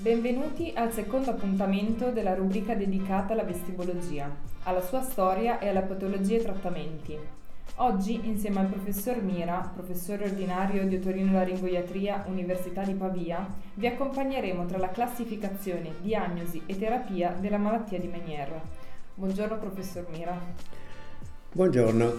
Benvenuti al secondo appuntamento della rubrica dedicata alla vestibologia, alla sua storia e alla patologia e trattamenti. Oggi, insieme al professor Mira, professore ordinario di otorinolaringoiatria Università di Pavia, vi accompagneremo tra la classificazione, diagnosi e terapia della malattia di Meniere. Buongiorno professor Mira. Buongiorno.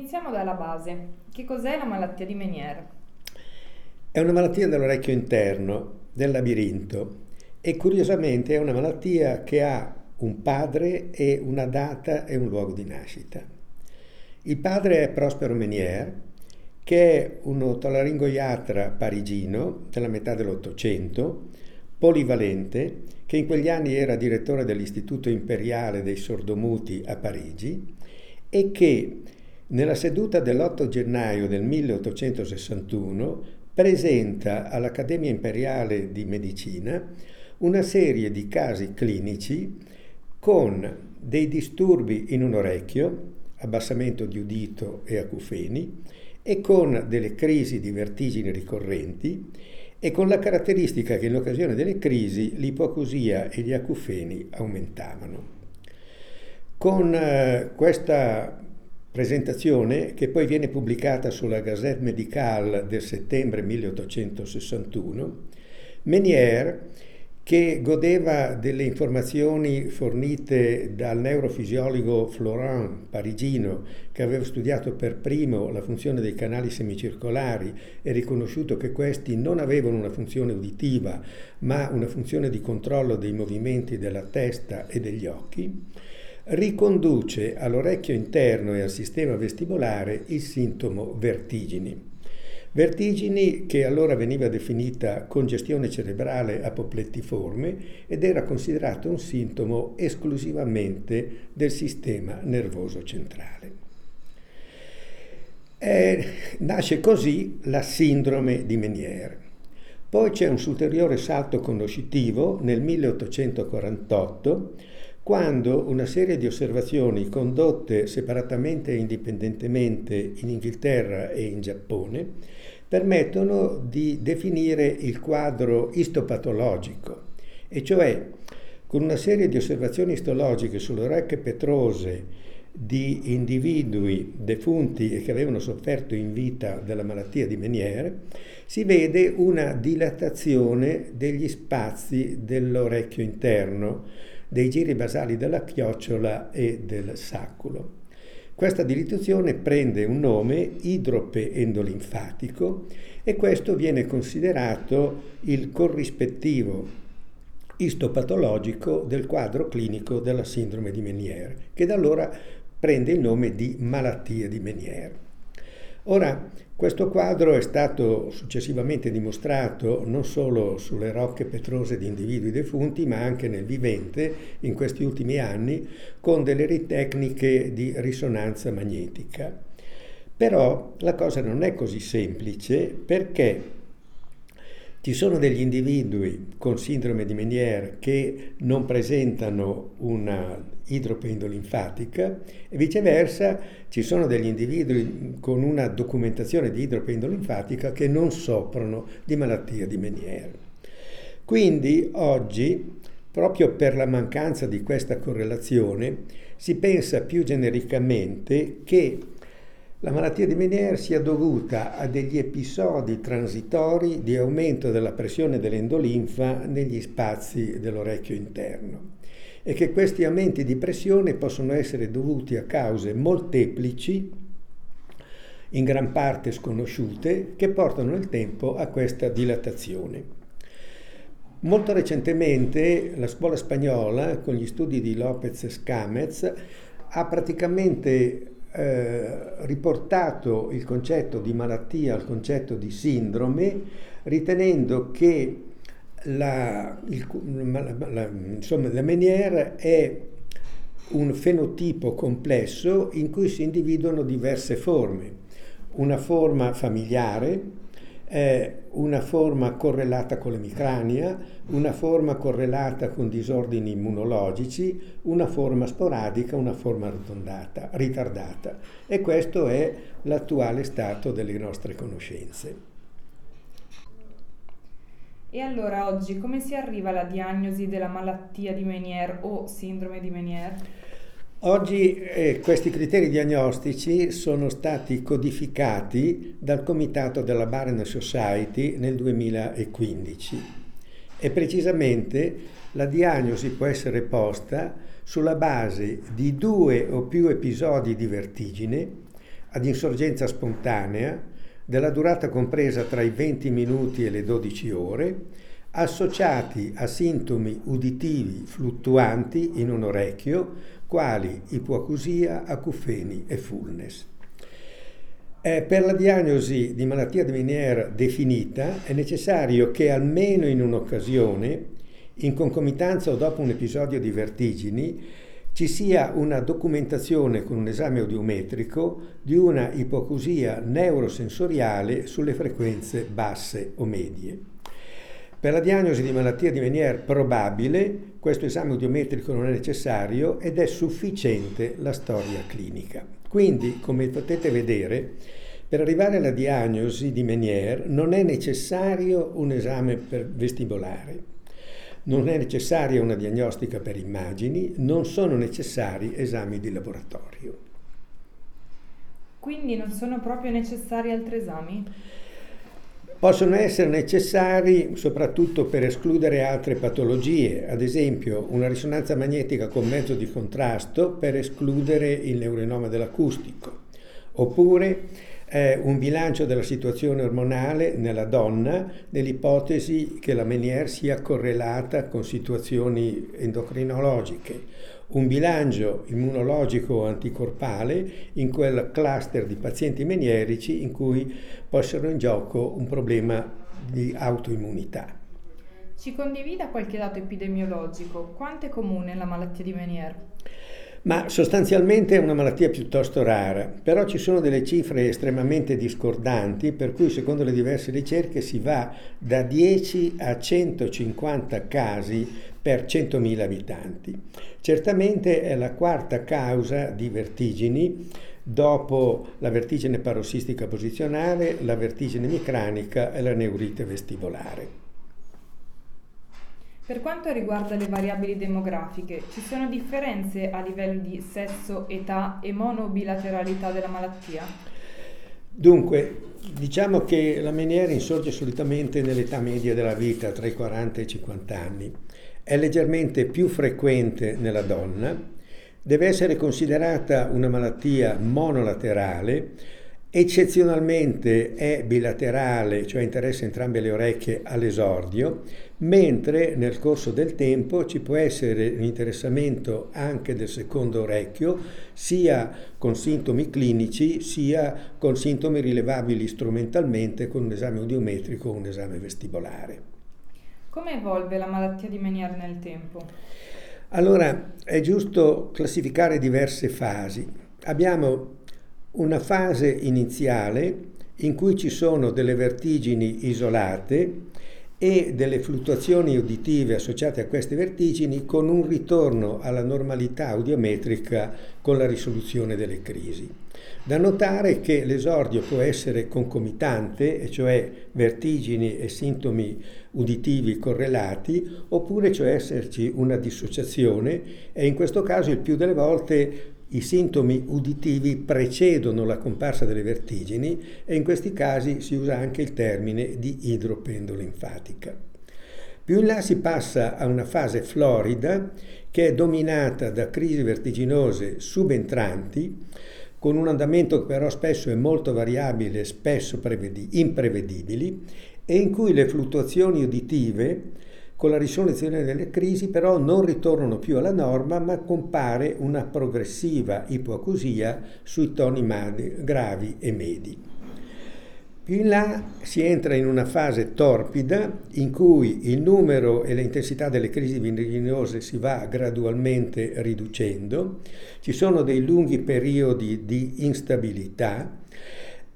Iniziamo dalla base. Che cos'è la malattia di Meniere? È una malattia dell'orecchio interno, del labirinto, e curiosamente è una malattia che ha un padre e una data e un luogo di nascita. Il padre è Prospero Meniere, che è un otolaringoiatra parigino della metà dell'Ottocento, polivalente, che in quegli anni era direttore dell'Istituto Imperiale dei Sordomuti a Parigi e che nella seduta dell'8 gennaio del 1861 presenta all'Accademia Imperiale di Medicina una serie di casi clinici con dei disturbi in un orecchio, abbassamento di udito e acufeni, e con delle crisi di vertigini ricorrenti e con la caratteristica che in occasione delle crisi l'ipoacusia e gli acufeni aumentavano. Con eh, questa presentazione che poi viene pubblicata sulla Gazette Médicale del settembre 1861, Menier, che godeva delle informazioni fornite dal neurofisiologo Florent parigino, che aveva studiato per primo la funzione dei canali semicircolari e riconosciuto che questi non avevano una funzione uditiva, ma una funzione di controllo dei movimenti della testa e degli occhi, riconduce all'orecchio interno e al sistema vestibolare il sintomo vertigini. Vertigini che allora veniva definita congestione cerebrale apoplettiforme ed era considerato un sintomo esclusivamente del sistema nervoso centrale. Eh, nasce così la sindrome di Meniere. Poi c'è un ulteriore salto conoscitivo nel 1848 quando una serie di osservazioni condotte separatamente e indipendentemente in Inghilterra e in Giappone permettono di definire il quadro istopatologico, e cioè con una serie di osservazioni istologiche sulle orecchie petrose di individui defunti e che avevano sofferto in vita della malattia di Meniere, si vede una dilatazione degli spazi dell'orecchio interno, dei giri basali della chiocciola e del sacculo. Questa dilatazione prende un nome idrope endolinfatico e questo viene considerato il corrispettivo istopatologico del quadro clinico della sindrome di Meniere, che da allora prende il nome di malattia di Meniere. Ora, questo quadro è stato successivamente dimostrato non solo sulle rocche petrose di individui defunti, ma anche nel vivente in questi ultimi anni con delle tecniche di risonanza magnetica. Però la cosa non è così semplice perché ci sono degli individui con sindrome di Meniere che non presentano una idropendolinfatica e viceversa ci sono degli individui con una documentazione di idropendolinfatica che non soffrono di malattia di Meniere. Quindi oggi, proprio per la mancanza di questa correlazione, si pensa più genericamente che la malattia di Meniere sia dovuta a degli episodi transitori di aumento della pressione dell'endolinfa negli spazi dell'orecchio interno e che questi aumenti di pressione possono essere dovuti a cause molteplici, in gran parte sconosciute, che portano nel tempo a questa dilatazione. Molto recentemente la scuola spagnola, con gli studi di Lopez Scamez, ha praticamente eh, riportato il concetto di malattia al concetto di sindrome, ritenendo che la, il, la, insomma, la Meniere è un fenotipo complesso in cui si individuano diverse forme. Una forma familiare, una forma correlata con l'emicrania, una forma correlata con disordini immunologici, una forma sporadica, una forma ritardata. E questo è l'attuale stato delle nostre conoscenze. E allora oggi come si arriva alla diagnosi della malattia di Meniere o sindrome di Meniere? Oggi eh, questi criteri diagnostici sono stati codificati dal Comitato della Barren Society nel 2015 e precisamente la diagnosi può essere posta sulla base di due o più episodi di vertigine ad insorgenza spontanea della durata compresa tra i 20 minuti e le 12 ore, associati a sintomi uditivi fluttuanti in un orecchio quali ipoacusia, acufeni e fullness. Eh, per la diagnosi di malattia di Meniere definita è necessario che almeno in un'occasione, in concomitanza o dopo un episodio di vertigini, ci sia una documentazione con un esame audiometrico di una ipoacusia neurosensoriale sulle frequenze basse o medie. Per la diagnosi di malattia di Meniere probabile, questo esame audiometrico non è necessario ed è sufficiente la storia clinica. Quindi, come potete vedere, per arrivare alla diagnosi di Meniere non è necessario un esame vestibolare, non è necessaria una diagnostica per immagini, non sono necessari esami di laboratorio. Quindi non sono proprio necessari altri esami? possono essere necessari soprattutto per escludere altre patologie, ad esempio una risonanza magnetica con mezzo di contrasto per escludere il neurinoma dell'acustico, oppure eh, un bilancio della situazione ormonale nella donna nell'ipotesi che la Meniere sia correlata con situazioni endocrinologiche un bilancio immunologico anticorpale in quel cluster di pazienti menierici in cui possono in gioco un problema di autoimmunità. Ci condivida qualche dato epidemiologico. Quanto è comune la malattia di Meniere? Ma sostanzialmente è una malattia piuttosto rara, però ci sono delle cifre estremamente discordanti per cui secondo le diverse ricerche si va da 10 a 150 casi per 100.000 abitanti. Certamente è la quarta causa di vertigini dopo la vertigine parossistica posizionale, la vertigine micranica e la neurite vestibolare. Per quanto riguarda le variabili demografiche, ci sono differenze a livello di sesso, età e monobilateralità della malattia? Dunque, diciamo che la Meniere insorge solitamente nell'età media della vita, tra i 40 e i 50 anni è leggermente più frequente nella donna, deve essere considerata una malattia monolaterale, eccezionalmente è bilaterale, cioè interessa entrambe le orecchie all'esordio, mentre nel corso del tempo ci può essere un interessamento anche del secondo orecchio, sia con sintomi clinici, sia con sintomi rilevabili strumentalmente con un esame audiometrico o un esame vestibolare. Come evolve la malattia di Meniere nel tempo? Allora, è giusto classificare diverse fasi. Abbiamo una fase iniziale in cui ci sono delle vertigini isolate e delle fluttuazioni uditive associate a queste vertigini con un ritorno alla normalità audiometrica con la risoluzione delle crisi. Da notare che l'esordio può essere concomitante, cioè vertigini e sintomi uditivi correlati, oppure cioè esserci una dissociazione e in questo caso il più delle volte i sintomi uditivi precedono la comparsa delle vertigini e in questi casi si usa anche il termine di idropendolinfatica. Più in là si passa a una fase florida che è dominata da crisi vertiginose subentranti, con un andamento che però spesso è molto variabile, spesso imprevedibili, e in cui le fluttuazioni uditive con la risoluzione delle crisi però non ritornano più alla norma ma compare una progressiva ipoacusia sui toni gravi e medi. Più in là si entra in una fase torpida in cui il numero e l'intensità delle crisi vertiginose si va gradualmente riducendo, ci sono dei lunghi periodi di instabilità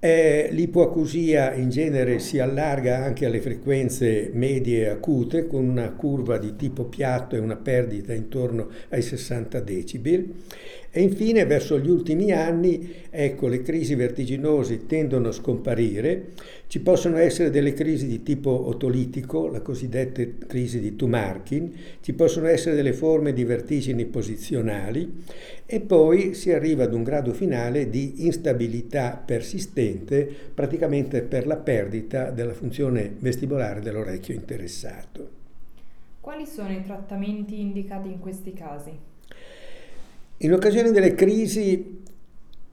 Eh, l'ipoacusia in genere si allarga anche alle frequenze medie e acute con una curva di tipo piatto e una perdita intorno ai 60 decibel e infine verso gli ultimi anni ecco, le crisi vertiginose tendono a scomparire, ci possono essere delle crisi di tipo otolitico, la cosiddetta crisi di Tumarkin, ci possono essere delle forme di vertigini posizionali e poi si arriva ad un grado finale di instabilità persistente praticamente per la perdita della funzione vestibolare dell'orecchio interessato. Quali sono i trattamenti indicati in questi casi? In occasione delle crisi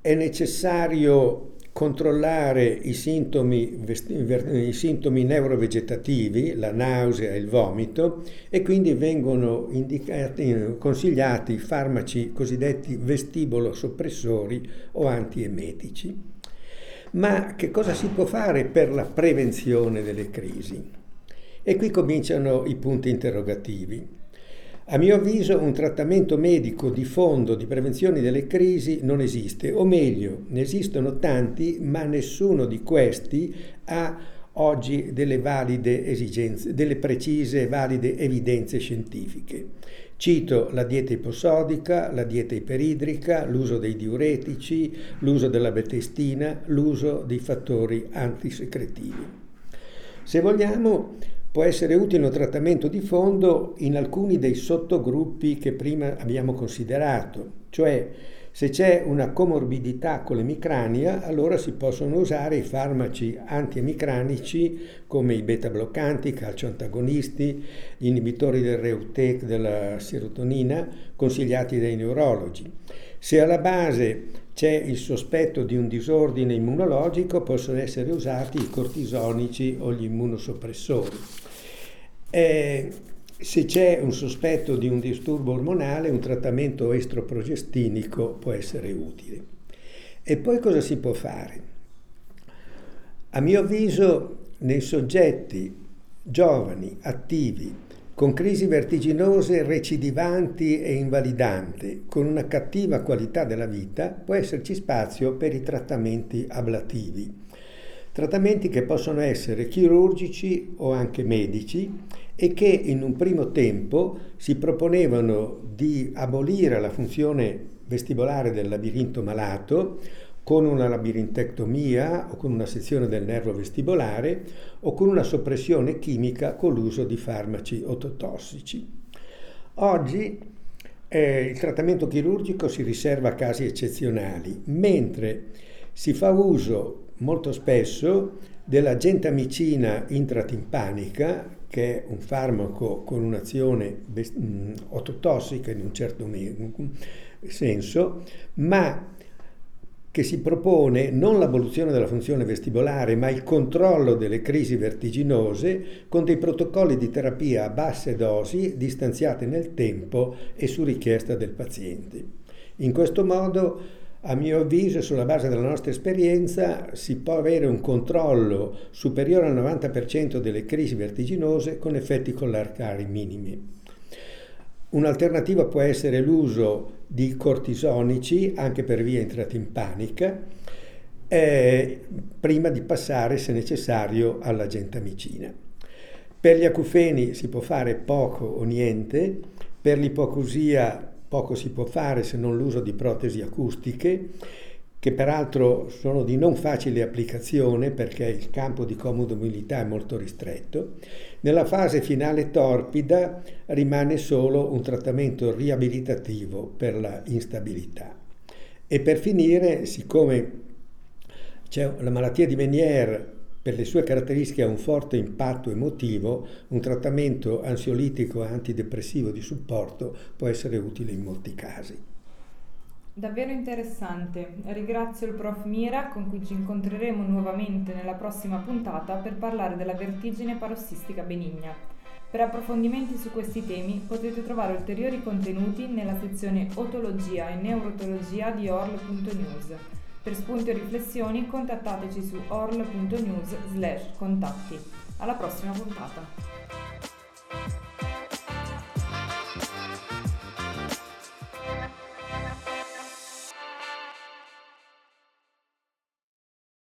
è necessario controllare i sintomi, i sintomi neurovegetativi, la nausea e il vomito e quindi vengono indicati, consigliati farmaci cosiddetti vestibolo soppressori o antiemetici. Ma che cosa si può fare per la prevenzione delle crisi? E qui cominciano i punti interrogativi. A mio avviso un trattamento medico di fondo di prevenzione delle crisi non esiste, o meglio, ne esistono tanti, ma nessuno di questi ha oggi delle valide esigenze, delle precise e valide evidenze scientifiche. Cito la dieta iposodica, la dieta iperidrica, l'uso dei diuretici, l'uso della betestina, l'uso dei fattori antisecretivi. Se vogliamo, può essere utile un trattamento di fondo in alcuni dei sottogruppi che prima abbiamo considerato, cioè se c'è una comorbidità con l'emicrania, allora si possono usare i farmaci antiemicranici come i beta bloccanti, i calcioantagonisti, gli inibitori del reuptake della serotonina consigliati dai neurologi. Se alla base c'è il sospetto di un disordine immunologico, possono essere usati i cortisonici o gli immunosoppressori. Eh, se c'è un sospetto di un disturbo ormonale, un trattamento estroprogestinico può essere utile. E poi cosa si può fare? A mio avviso, nei soggetti giovani, attivi, con crisi vertiginose recidivanti e invalidanti, con una cattiva qualità della vita, può esserci spazio per i trattamenti ablativi. Trattamenti che possono essere chirurgici o anche medici e che in un primo tempo si proponevano di abolire la funzione vestibolare del labirinto malato con una labirintectomia o con una sezione del nervo vestibolare o con una soppressione chimica con l'uso di farmaci ototossici. Oggi eh, il trattamento chirurgico si riserva a casi eccezionali, mentre si fa uso molto spesso della gentamicina intratimpanica, che è un farmaco con un'azione mm, ototossica in un certo senso, ma che si propone non l'abolizione della funzione vestibolare, ma il controllo delle crisi vertiginose con dei protocolli di terapia a basse dosi, distanziate nel tempo e su richiesta del paziente. In questo modo, a mio avviso, sulla base della nostra esperienza, si può avere un controllo superiore al 90% delle crisi vertiginose con effetti collarcari minimi. Un'alternativa può essere l'uso di cortisonici anche per via intratimpanica eh, prima di passare, se necessario, alla gentamicina. Per gli acufeni si può fare poco o niente, per l'ipocusia poco si può fare se non l'uso di protesi acustiche che peraltro sono di non facile applicazione perché il campo di comoda mobilità è molto ristretto. Nella fase finale torpida rimane solo un trattamento riabilitativo per la instabilità. E per finire, siccome c'è la malattia di Meniere per le sue caratteristiche ha un forte impatto emotivo, un trattamento ansiolitico e antidepressivo di supporto può essere utile in molti casi. Davvero interessante. Ringrazio il prof Mira con cui ci incontreremo nuovamente nella prossima puntata per parlare della vertigine parossistica benigna. Per approfondimenti su questi temi potete trovare ulteriori contenuti nella sezione Otologia e Neurotologia di orl.news. Per spunti o riflessioni contattateci su orl.news/contatti. Alla prossima puntata.